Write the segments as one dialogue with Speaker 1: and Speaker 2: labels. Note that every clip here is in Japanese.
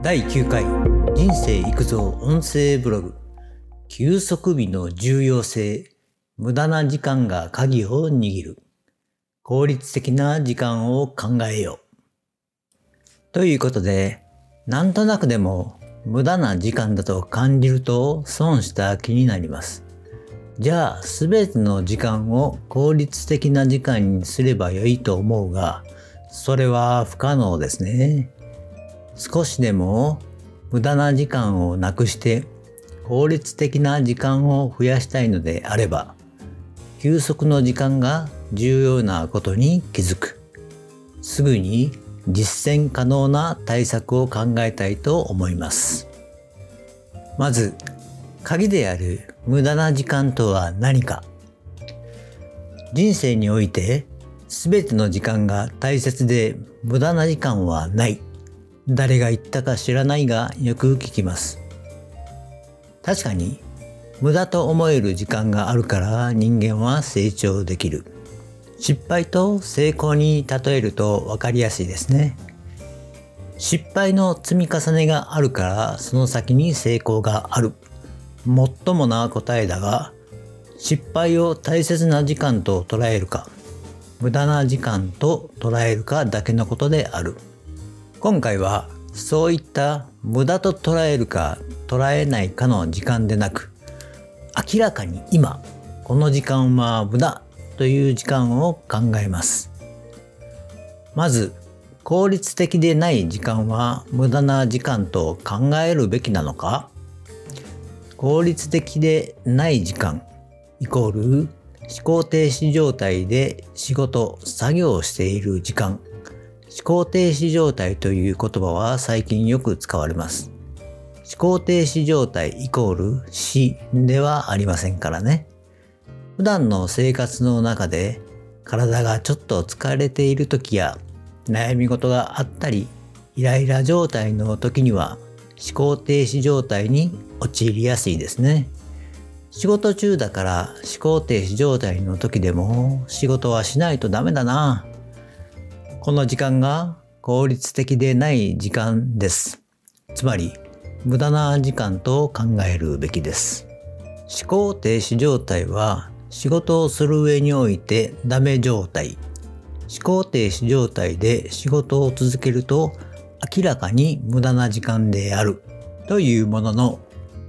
Speaker 1: 第9回人生育造音声ブログ。休息日の重要性無駄な時間が鍵を握る。効率的な時間を考えよう。ということでなんとなくでも無駄な時間だと感じると損した気になります。じゃあ全ての時間を効率的な時間にすればよいと思うがそれは不可能ですね。少しでも無駄な時間をなくして効率的な時間を増やしたいのであれば休息の時間が重要なことに気づく。すぐに実践可能な対策を考えたいと思います。まず鍵である無駄な時間とは何か。人生において全ての時間が大切で無駄な時間はない。誰が言ったか知らないがよく聞きます。確かに無駄と思える時間があるから人間は成長できる。失敗と成功に例えると分かりやすいですね。失敗の積み重ねがあるからその先に成功がある。もっともな答えだが失敗を大切な時間と捉えるか無駄な時間と捉えるかだけのことである。今回はそういった無駄と捉えるか捉えないかの時間でなく明らかに今この時間は無駄という時間を考えます。まず効率的でない時間は無駄な時間と考えるべきなのか。効率的でない時間イコール思考停止状態で仕事作業をしている時間。思考停止状態という言葉は最近よく使われます。思考停止状態イコール死ではありませんからね。普段の生活の中で体がちょっと疲れている時や悩み事があったりイライラ状態の時には思考停止状態に陥りやすいですね。仕事中だから思考停止状態の時でも仕事はしないとダメだなこの時間が効率的でない時間です。つまり、無駄な時間と考えるべきです。思考停止状態は仕事をする上においてダメ状態。思考停止状態で仕事を続けると明らかに無駄な時間であるというものの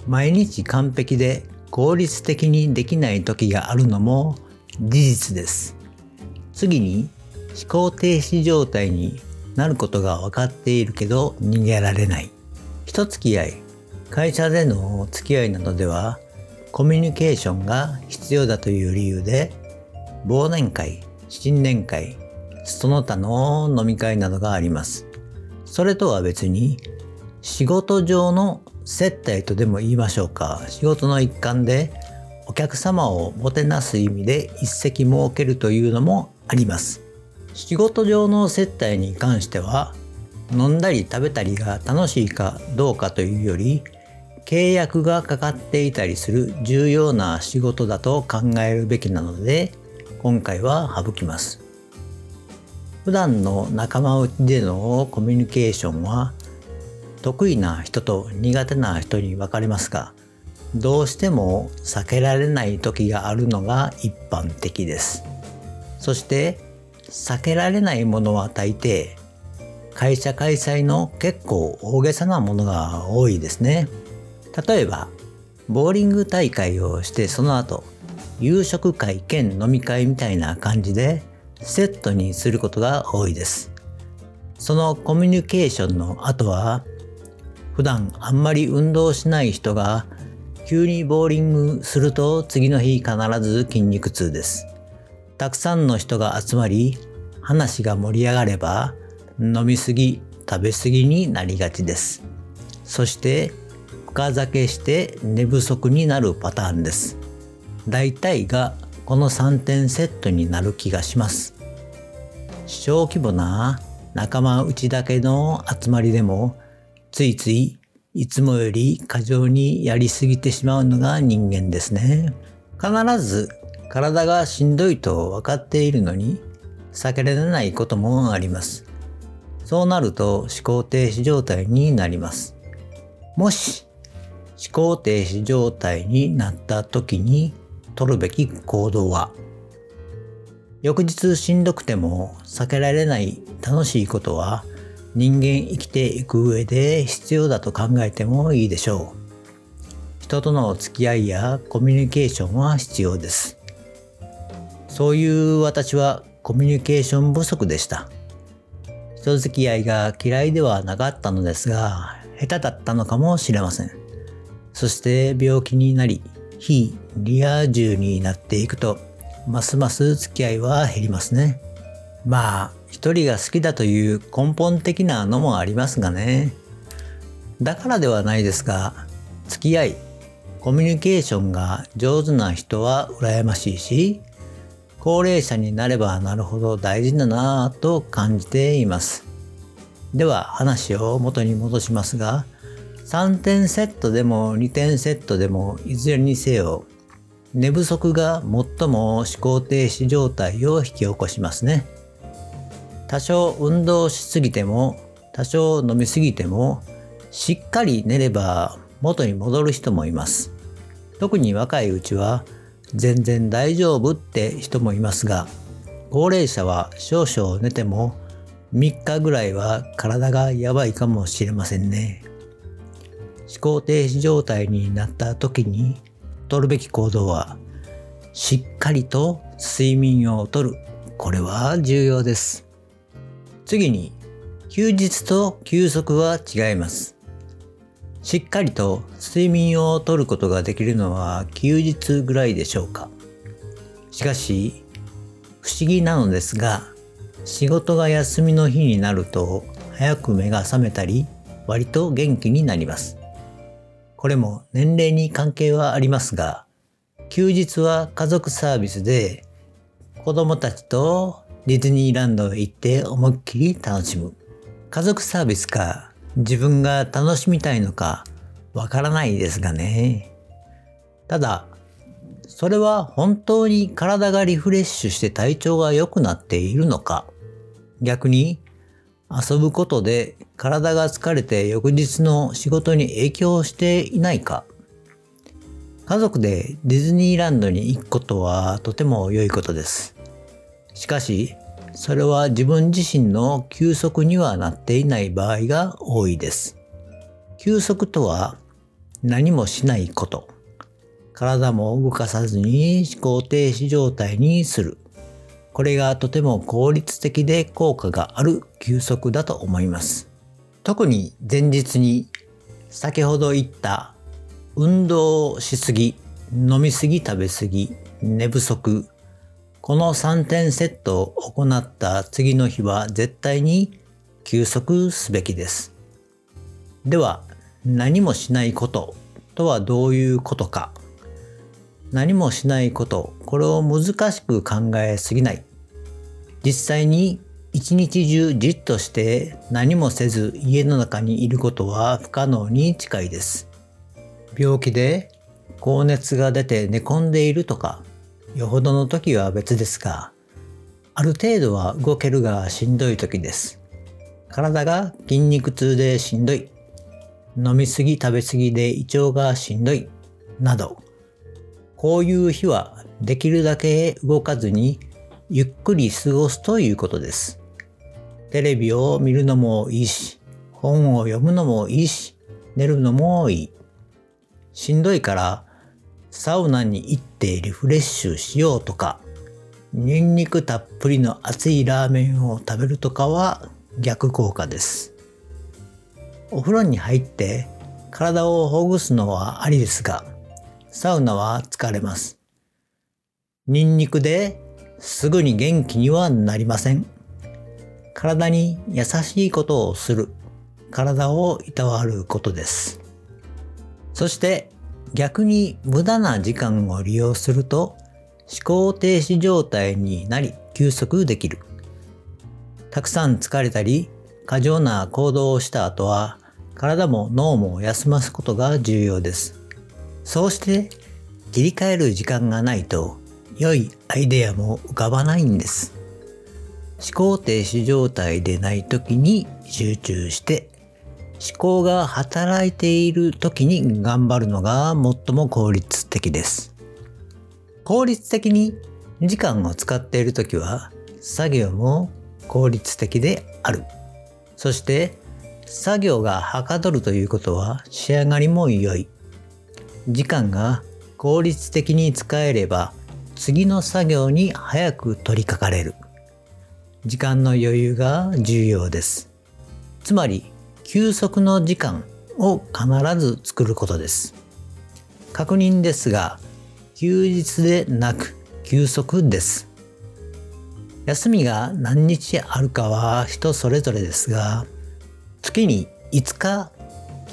Speaker 1: 毎日完璧で効率的にできない時があるのも事実です。次に思考停止状態になることが分かっているけど逃げられない。人付き合い、会社での付き合いなどではコミュニケーションが必要だという理由で忘年会、新年会、その他の飲み会などがあります。それとは別に仕事上の接待とでも言いましょうか仕事の一環でお客様をもてなす意味で一席設けるというのもあります仕事上の接待に関しては飲んだり食べたりが楽しいかどうかというより契約がかかっていたりする重要な仕事だと考えるべきなので今回は省きます。普段の仲間内でのコミュニケーションは得意な人と苦手な人に分かれますがどうしても避けられない時があるのが一般的です。そして避けられないものは大抵会社開催の結構大げさなものが多いですね。例えばボーリング大会をしてその後夕食会兼飲み会みたいな感じでセットにすることが多いです。そのコミュニケーションの後は普段あんまり運動しない人が急にボーリングすると次の日必ず筋肉痛です。たくさんの人が集まり話が盛り上がれば飲みすぎ食べすぎになりがちです。そして深酒して寝不足になるパターンです。大体がこの3点セットになる気がします。小規模な仲間内だけの集まりでもついついいつもより過剰にやりすぎてしまうのが人間ですね。必ず体がしんどいと分かっているのに避けられないこともあります。そうなると思考停止状態になります。もし思考停止状態になった時に取るべき行動は翌日しんどくても避けられない楽しいことは人間生きていく上で必要だと考えてもいいでしょう。人との付き合いやコミュニケーションは必要です。そういう私はコミュニケーション不足でした。人付き合いが嫌いではなかったのですが、下手だったのかもしれません。そして病気になり、非リア充になっていくと、ますます付き合いは減りますね。まあ、一人が好きだという根本的なのもありますがね。だからではないですが、付き合い、コミュニケーションが上手な人は羨ましいし、高齢者になればなるほど大事だなぁと感じています。では話を元に戻しますが、3点セットでも2点セットでもいずれにせよ、寝不足が最も思考停止状態を引き起こしますね。多少運動しすぎても、多少飲みすぎても、しっかり寝れば元に戻る人もいます。特に若いうちは全然大丈夫って人もいますが、高齢者は少々寝ても3日ぐらいは体がやばいかもしれませんね。思考停止状態になった時に取るべき行動はしっかりと睡眠をとる。これは重要です。次に休日と休息は違います。しっかりと睡眠をとることができるのは休日ぐらいでしょうか？しかし、不思議なのですが、仕事が休みの日になると早く目が覚めたり、割と元気になります。これも年齢に関係はありますが、休日は家族サービスで子供たちとディズニーランドへ行って思いっきり楽しむ。家族サービスか自分が楽しみたいのかわからないですがね。ただ、それは本当に体がリフレッシュして体調が良くなっているのか、逆に遊ぶことで体が疲れて翌日の仕事に影響していないか、家族でディズニーランドに行くことはとても良いことです。しかし、それは自分自身の休息にはなっていない場合が多いです。休息とは何もしないこと。体も動かさずに思考停止状態にする。これがとても効率的で効果がある休息だと思います。特に前日に先ほど言った運動しすぎ、飲みすぎ食べすぎ、寝不足、この3点セットを行った次の日は絶対に休息すべきです。では、何もしないこととはどういうことか。何もしないこと、これを難しく考えすぎない。実際に一日中じっとして何もせず家の中にいることは不可能に近いです。病気で高熱が出て寝込んでいるとかよほどの時は別ですが、ある程度は動けるがしんどい時です。体が筋肉痛でしんどい、飲みすぎ食べすぎで胃腸がしんどい、など、こういう日はできるだけ動かずにゆっくり過ごすということです。テレビを見るのもいいし、本を読むのもいいし、寝るのもいい。しんどいからサウナに行ってリフレッシュしようとか、ニンニクたっぷりの熱いラーメンを食べるとかは逆効果です。お風呂に入って体をほぐすのはありですが、サウナは疲れます。ニンニクですぐに元気にはなりません。体に優しいことをする。体をいたわることです。そして逆に無駄な時間を利用すると思考停止状態になり休息できる。たくさん疲れたり過剰な行動をした後は体も脳も休ますことが重要です。そうして切り替える時間がないと良いアイデアも浮かばないんです。思考停止状態でない時に集中して思考が働いている時に頑張るのが最も効率的です。効率的に時間を使っている時は作業も効率的である。そして作業がはかどるということは仕上がりも良い。時間が効率的に使えれば次の作業に早く取り掛かれる。時間の余裕が重要です。つまり休息の時間を必ず作ることです。確認ですが、休日でなく休息です。休みが何日あるかは人それぞれですが、月に5日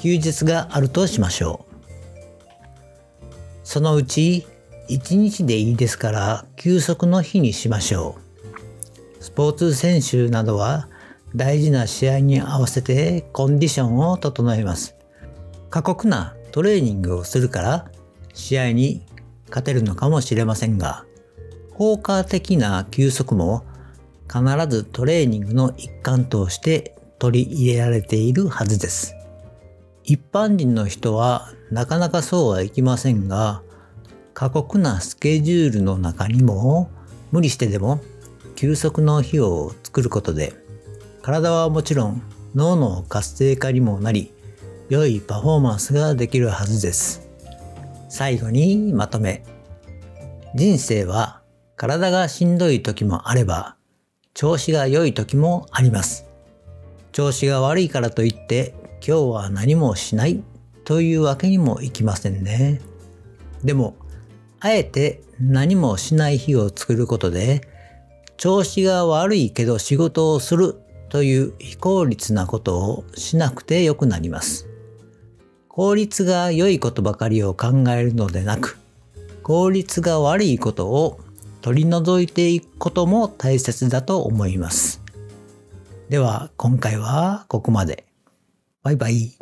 Speaker 1: 休日があるとしましょう。そのうち1日でいいですから休息の日にしましょう。スポーツ選手などは大事な試合に合わせてコンディションを整えます。過酷なトレーニングをするから試合に勝てるのかもしれませんが、効果的な休息も必ずトレーニングの一環として取り入れられているはずです。一般人の人はなかなかそうはいきませんが、過酷なスケジュールの中にも無理してでも休息の日を作ることで体はもちろん脳の活性化にもなり良いパフォーマンスができるはずです。最後にまとめ。人生は体がしんどい時もあれば調子が良い時もあります。調子が悪いからといって今日は何もしないというわけにもいきませんね。でも、あえて何もしない日を作ることで、調子が悪いけど仕事をするという非効率なことをしなくてよくなります。効率が良いことばかりを考えるのでなく、効率が悪いことを取り除いていくことも大切だと思います。では今回はここまで。バイバイ。